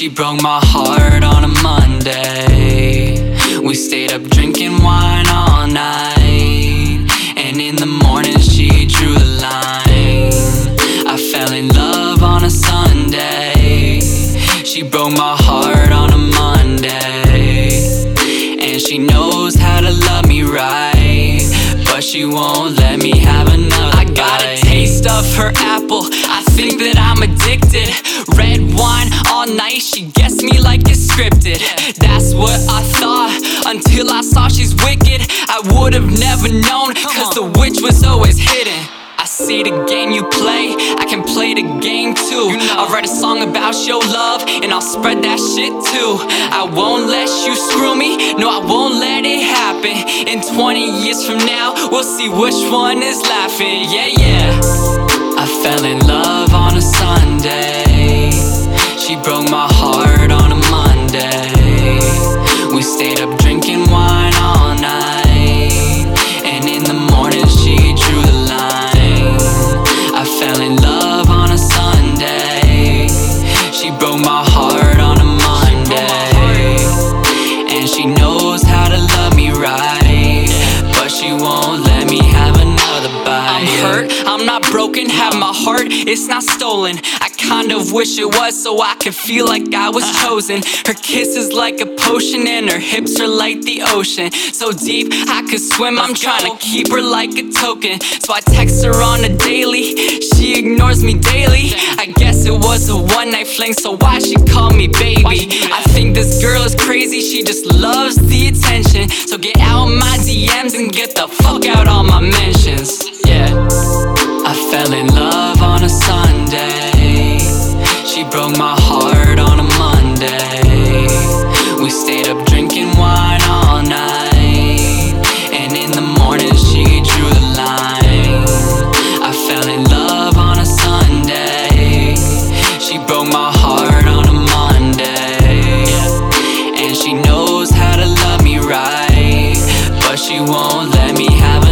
She broke my heart on a Monday. We stayed up drinking wine all night. And in the morning, she drew the line. Won't let me have another. I got a taste of her apple. I think that I'm addicted. Red wine all night. She gets me like it's scripted. That's what I thought until I saw she's wicked. I would have never known, cause the witch was always hidden. See the game you play, I can play the game too. I'll write a song about your love, and I'll spread that shit too. I won't let you screw me, no, I won't let it happen. In 20 years from now, we'll see which one is laughing. Yeah, yeah. I fell in love on a Sunday. She broke my broken, have my heart, it's not stolen. I kind of wish it was so I could feel like I was chosen. Her kiss is like a potion, and her hips are like the ocean. So deep, I could swim, I'm trying to keep her like a token. So I text her on a daily, she ignores me daily. I guess it was a one night fling, so why she call me baby? I think this girl is crazy, she just loves the attention. So get out my DMs and get the fuck out all my mentions. knows how to love me right, but she won't let me have a